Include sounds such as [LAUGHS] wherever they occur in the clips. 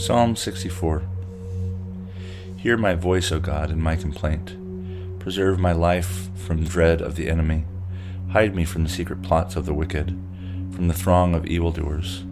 Psalm 64 Hear my voice, O God, in my complaint. Preserve my life from dread of the enemy. Hide me from the secret plots of the wicked, from the throng of evildoers,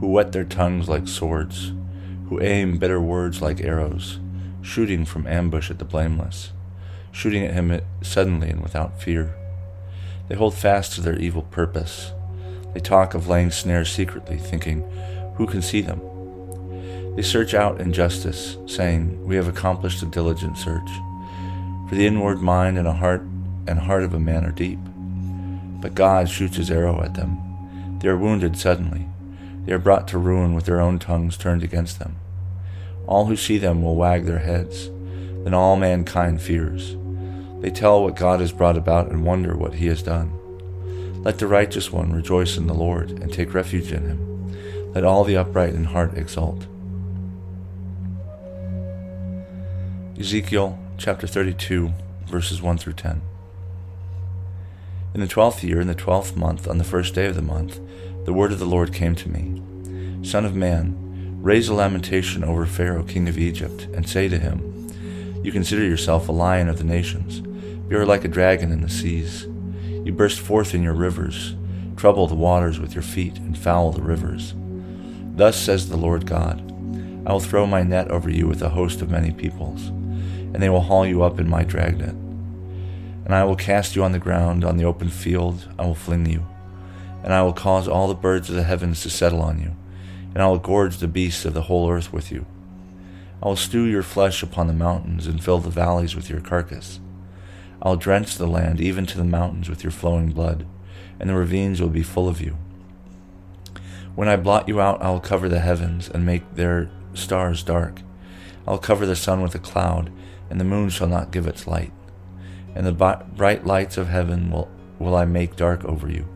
who whet their tongues like swords, who aim bitter words like arrows, shooting from ambush at the blameless, shooting at him suddenly and without fear. They hold fast to their evil purpose. They talk of laying snares secretly, thinking, Who can see them? They search out injustice, saying, We have accomplished a diligent search. For the inward mind and a heart and heart of a man are deep. But God shoots his arrow at them. They are wounded suddenly. They are brought to ruin with their own tongues turned against them. All who see them will wag their heads. Then all mankind fears. They tell what God has brought about and wonder what he has done. Let the righteous one rejoice in the Lord and take refuge in him. Let all the upright in heart exult. Ezekiel chapter 32, verses 1 through 10. In the twelfth year, in the twelfth month, on the first day of the month, the word of the Lord came to me Son of man, raise a lamentation over Pharaoh, king of Egypt, and say to him, You consider yourself a lion of the nations. You are like a dragon in the seas. You burst forth in your rivers, trouble the waters with your feet, and foul the rivers. Thus says the Lord God I will throw my net over you with a host of many peoples and they will haul you up in my dragnet. And I will cast you on the ground, on the open field, I will fling you. And I will cause all the birds of the heavens to settle on you, and I will gorge the beasts of the whole earth with you. I will stew your flesh upon the mountains, and fill the valleys with your carcass. I will drench the land, even to the mountains, with your flowing blood, and the ravines will be full of you. When I blot you out, I will cover the heavens, and make their stars dark. I will cover the sun with a cloud, and the moon shall not give its light. And the bright lights of heaven will, will I make dark over you,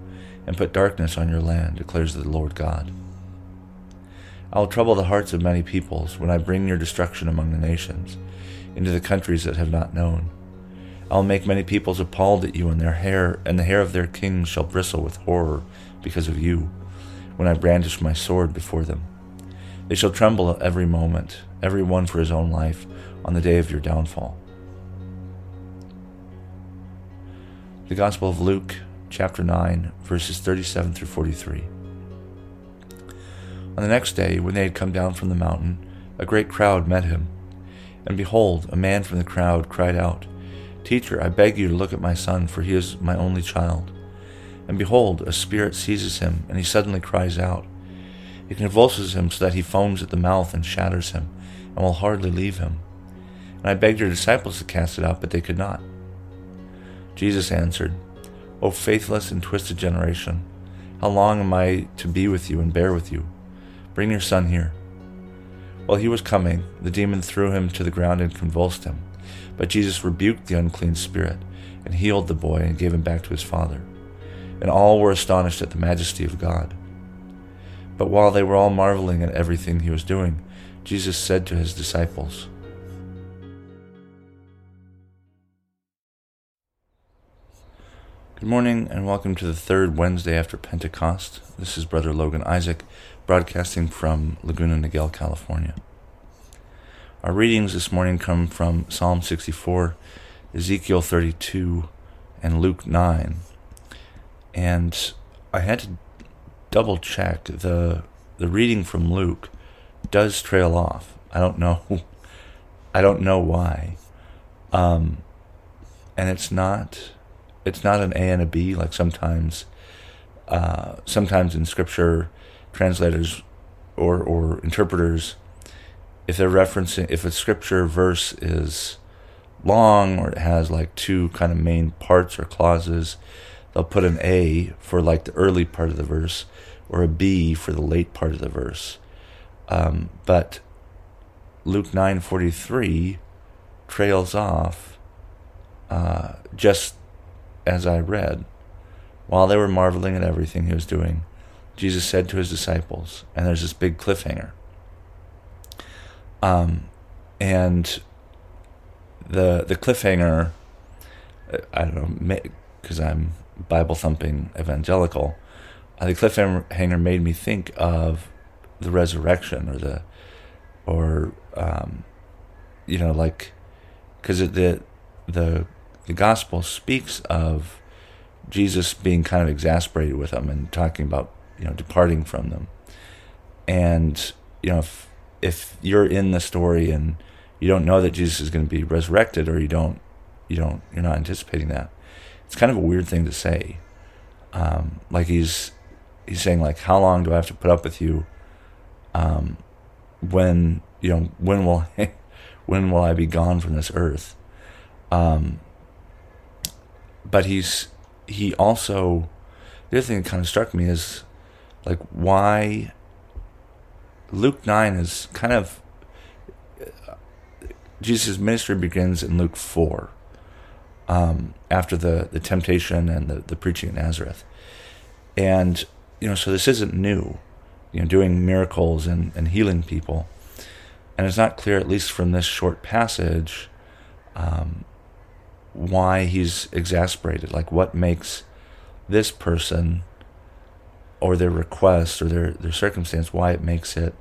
and put darkness on your land, declares the Lord God. I will trouble the hearts of many peoples when I bring your destruction among the nations, into the countries that have not known. I will make many peoples appalled at you, and their hair and the hair of their kings shall bristle with horror because of you, when I brandish my sword before them. They shall tremble at every moment, every one for his own life, on the day of your downfall. The Gospel of Luke, chapter 9, verses 37 through 43. On the next day, when they had come down from the mountain, a great crowd met him. And behold, a man from the crowd cried out, Teacher, I beg you to look at my son, for he is my only child. And behold, a spirit seizes him, and he suddenly cries out. It convulses him so that he foams at the mouth and shatters him, and will hardly leave him. And I begged your disciples to cast it out, but they could not. Jesus answered, O faithless and twisted generation, how long am I to be with you and bear with you? Bring your son here. While he was coming, the demon threw him to the ground and convulsed him. But Jesus rebuked the unclean spirit, and healed the boy, and gave him back to his father. And all were astonished at the majesty of God. But while they were all marveling at everything he was doing, Jesus said to his disciples, Good morning and welcome to the third Wednesday after Pentecost. This is Brother Logan Isaac, broadcasting from Laguna Niguel, California. Our readings this morning come from Psalm 64, Ezekiel 32, and Luke 9. And I had to double check the the reading from Luke does trail off. I don't know [LAUGHS] I don't know why. Um and it's not it's not an A and a B like sometimes uh, sometimes in scripture translators or or interpreters if they're referencing if a scripture verse is long or it has like two kind of main parts or clauses they'll put an A for like the early part of the verse or a B for the late part of the verse um, but Luke nine forty three trails off uh, just as I read. While they were marveling at everything he was doing, Jesus said to his disciples, and there's this big cliffhanger. Um, and the the cliffhanger, I don't know, because I'm Bible thumping evangelical. Uh, the cliffhanger made me think of the resurrection or the or um, you know like because the the the gospel speaks of Jesus being kind of exasperated with them and talking about you know departing from them, and you know if if you're in the story and you don't know that Jesus is going to be resurrected or you don't you don't you're not anticipating that, it's kind of a weird thing to say. Um, like he's he's saying like how long do I have to put up with you? Um, when you know when will [LAUGHS] when will I be gone from this earth? Um, but he's he also the other thing that kind of struck me is like why Luke nine is kind of Jesus' ministry begins in Luke four, um, after the the temptation and the, the preaching at Nazareth, and you know so this isn't new, you know doing miracles and, and healing people, and it's not clear at least from this short passage, um, why he's exasperated. Like, what makes this person or their request or their, their circumstance, why it makes it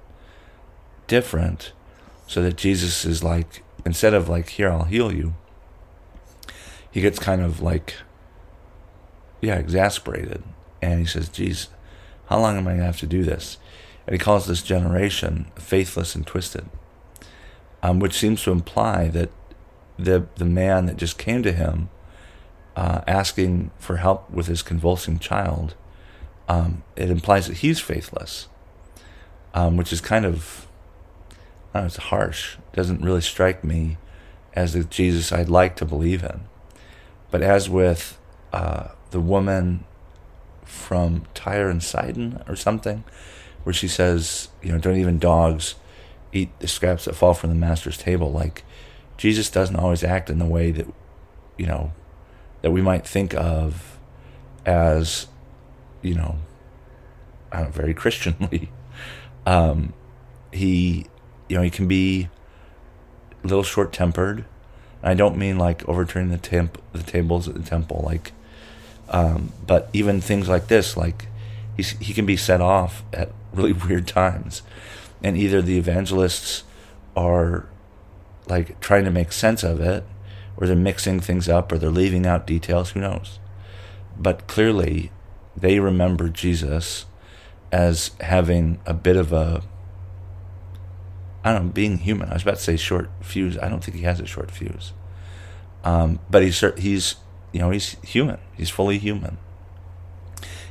different so that Jesus is like, instead of like, here, I'll heal you, he gets kind of like, yeah, exasperated. And he says, geez, how long am I going to have to do this? And he calls this generation faithless and twisted, um, which seems to imply that the the man that just came to him uh, asking for help with his convulsing child, um, it implies that he's faithless, um, which is kind of, know, it's harsh. It Doesn't really strike me as the Jesus I'd like to believe in. But as with uh, the woman from Tyre and Sidon or something, where she says, you know, don't even dogs eat the scraps that fall from the master's table. Like Jesus doesn't always act in the way that, you know, that we might think of as, you know, I don't very Christianly. [LAUGHS] Um, he, you know, he can be a little short tempered. I don't mean like overturning the temp the tables at the temple, like, um, but even things like this, like he can be set off at really [LAUGHS] weird times, and either the evangelists are like trying to make sense of it, or they're mixing things up, or they're leaving out details. Who knows? But clearly, they remember Jesus as having a bit of a I don't know, being human. I was about to say short fuse. I don't think he has a short fuse. Um, but he's he's you know he's human. He's fully human.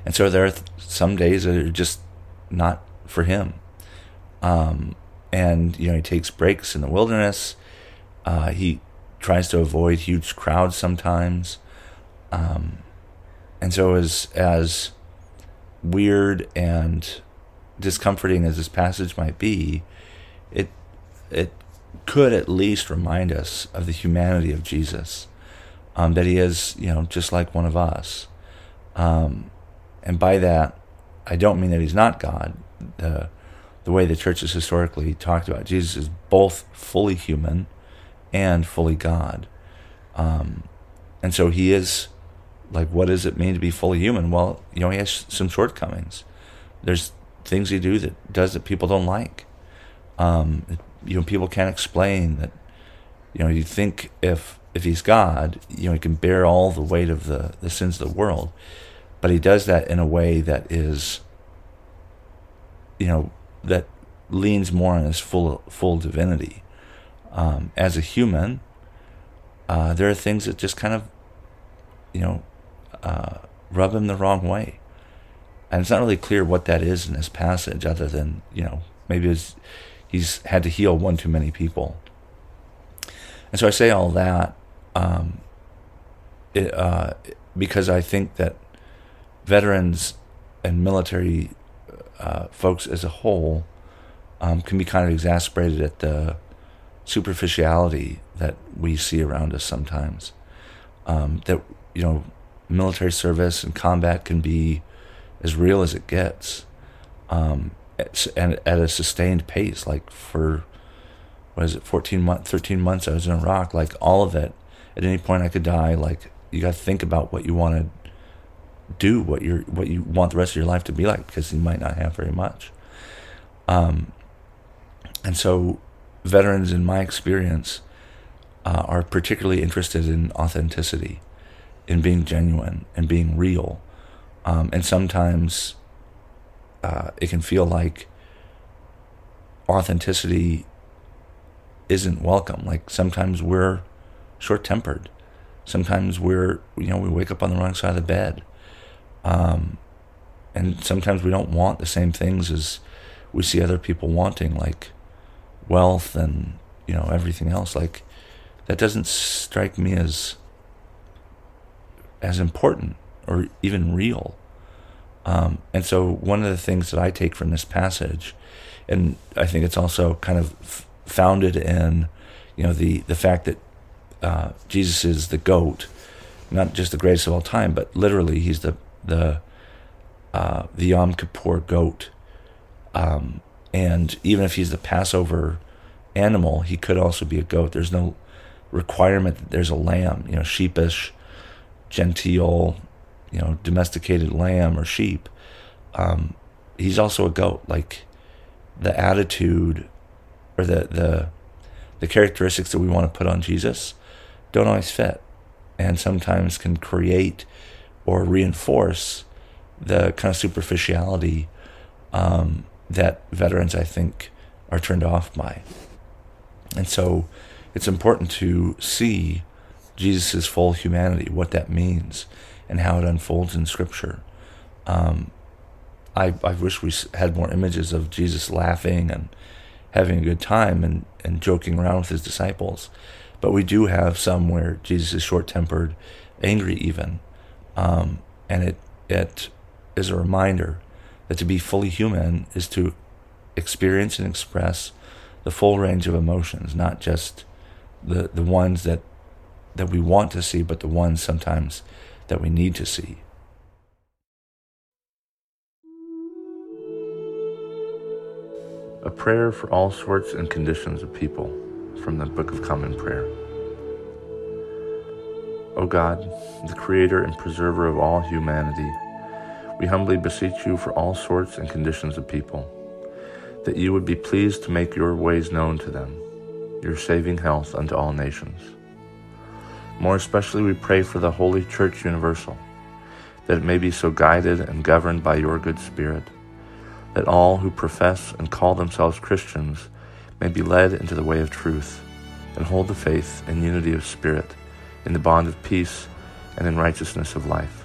And so there are some days that are just not for him. Um, and you know he takes breaks in the wilderness. Uh, he tries to avoid huge crowds sometimes. Um, and so, as, as weird and discomforting as this passage might be, it, it could at least remind us of the humanity of Jesus. Um, that he is, you know, just like one of us. Um, and by that, I don't mean that he's not God. The, the way the church has historically talked about Jesus is both fully human and fully God. Um, and so he is like, what does it mean to be fully human? Well, you know, he has some shortcomings. There's things he do that does that people don't like. Um, you know, people can't explain that. You know, you think if if he's God, you know, he can bear all the weight of the the sins of the world, but he does that in a way that is, you know, that leans more on his full full divinity um, as a human, uh, there are things that just kind of, you know, uh, rub him the wrong way. And it's not really clear what that is in this passage, other than, you know, maybe he's had to heal one too many people. And so I say all that um, it, uh, because I think that veterans and military uh, folks as a whole um, can be kind of exasperated at the superficiality that we see around us sometimes. Um, that you know, military service and combat can be as real as it gets, um, and at a sustained pace. Like for what is it, fourteen months, thirteen months, I was in Iraq. Like all of it, at any point I could die. Like you got to think about what you want to do, what you what you want the rest of your life to be like, because you might not have very much. Um, and so, veterans, in my experience, uh, are particularly interested in authenticity, in being genuine and being real. Um, and sometimes uh, it can feel like authenticity isn't welcome. Like sometimes we're short tempered. Sometimes we're, you know, we wake up on the wrong side of the bed. Um, and sometimes we don't want the same things as we see other people wanting, like wealth and, you know, everything else. Like that doesn't strike me as as important or even real. Um, and so one of the things that I take from this passage, and I think it's also kind of f- founded in, you know, the the fact that uh, Jesus is the goat, not just the greatest of all time, but literally he's the the uh, the Yom Kippur goat. Um, and even if he's the Passover animal, he could also be a goat. There's no requirement that there's a lamb, you know, sheepish, genteel, you know, domesticated lamb or sheep. Um, he's also a goat. Like the attitude or the the the characteristics that we want to put on Jesus don't always fit, and sometimes can create or reinforce the kind of superficiality um, that veterans, I think, are turned off by. And so it's important to see Jesus' full humanity, what that means, and how it unfolds in Scripture. Um, I, I wish we had more images of Jesus laughing and having a good time and, and joking around with his disciples. But we do have some where Jesus is short tempered, angry even. Um, and it, it is a reminder that to be fully human is to experience and express the full range of emotions, not just the, the ones that, that we want to see, but the ones sometimes that we need to see. A prayer for all sorts and conditions of people from the Book of Common Prayer. O God, the creator and preserver of all humanity, we humbly beseech you for all sorts and conditions of people, that you would be pleased to make your ways known to them, your saving health unto all nations. More especially, we pray for the Holy Church Universal, that it may be so guided and governed by your good Spirit, that all who profess and call themselves Christians may be led into the way of truth and hold the faith and unity of spirit in the bond of peace and in righteousness of life.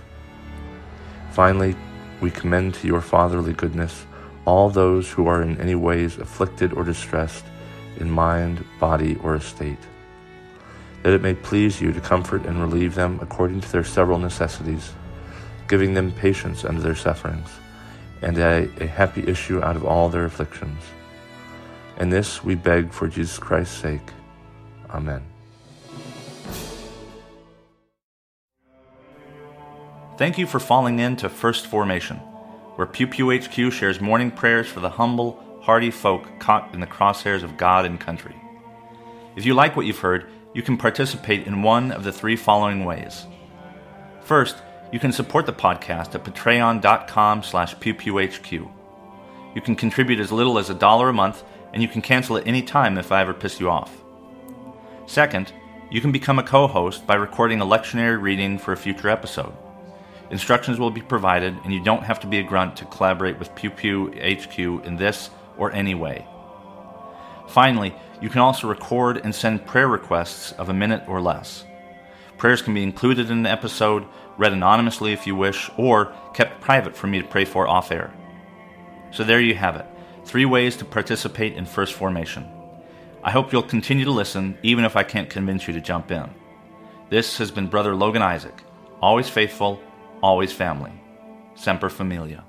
Finally, we commend to your fatherly goodness all those who are in any ways afflicted or distressed in mind, body, or estate that it may please you to comfort and relieve them according to their several necessities, giving them patience under their sufferings, and a, a happy issue out of all their afflictions. And this we beg for Jesus Christ's sake. Amen. Thank you for falling in to First Formation, where Pew Pew HQ shares morning prayers for the humble, hardy folk caught in the crosshairs of God and country. If you like what you've heard, you can participate in one of the three following ways. First, you can support the podcast at patreon.com slash pewpewhq. You can contribute as little as a dollar a month, and you can cancel at any time if I ever piss you off. Second, you can become a co-host by recording a lectionary reading for a future episode. Instructions will be provided, and you don't have to be a grunt to collaborate with Pew Pew HQ in this or any way. Finally, you can also record and send prayer requests of a minute or less. Prayers can be included in the episode, read anonymously if you wish, or kept private for me to pray for off air. So there you have it three ways to participate in First Formation. I hope you'll continue to listen, even if I can't convince you to jump in. This has been Brother Logan Isaac, always faithful, always family. Semper Familia.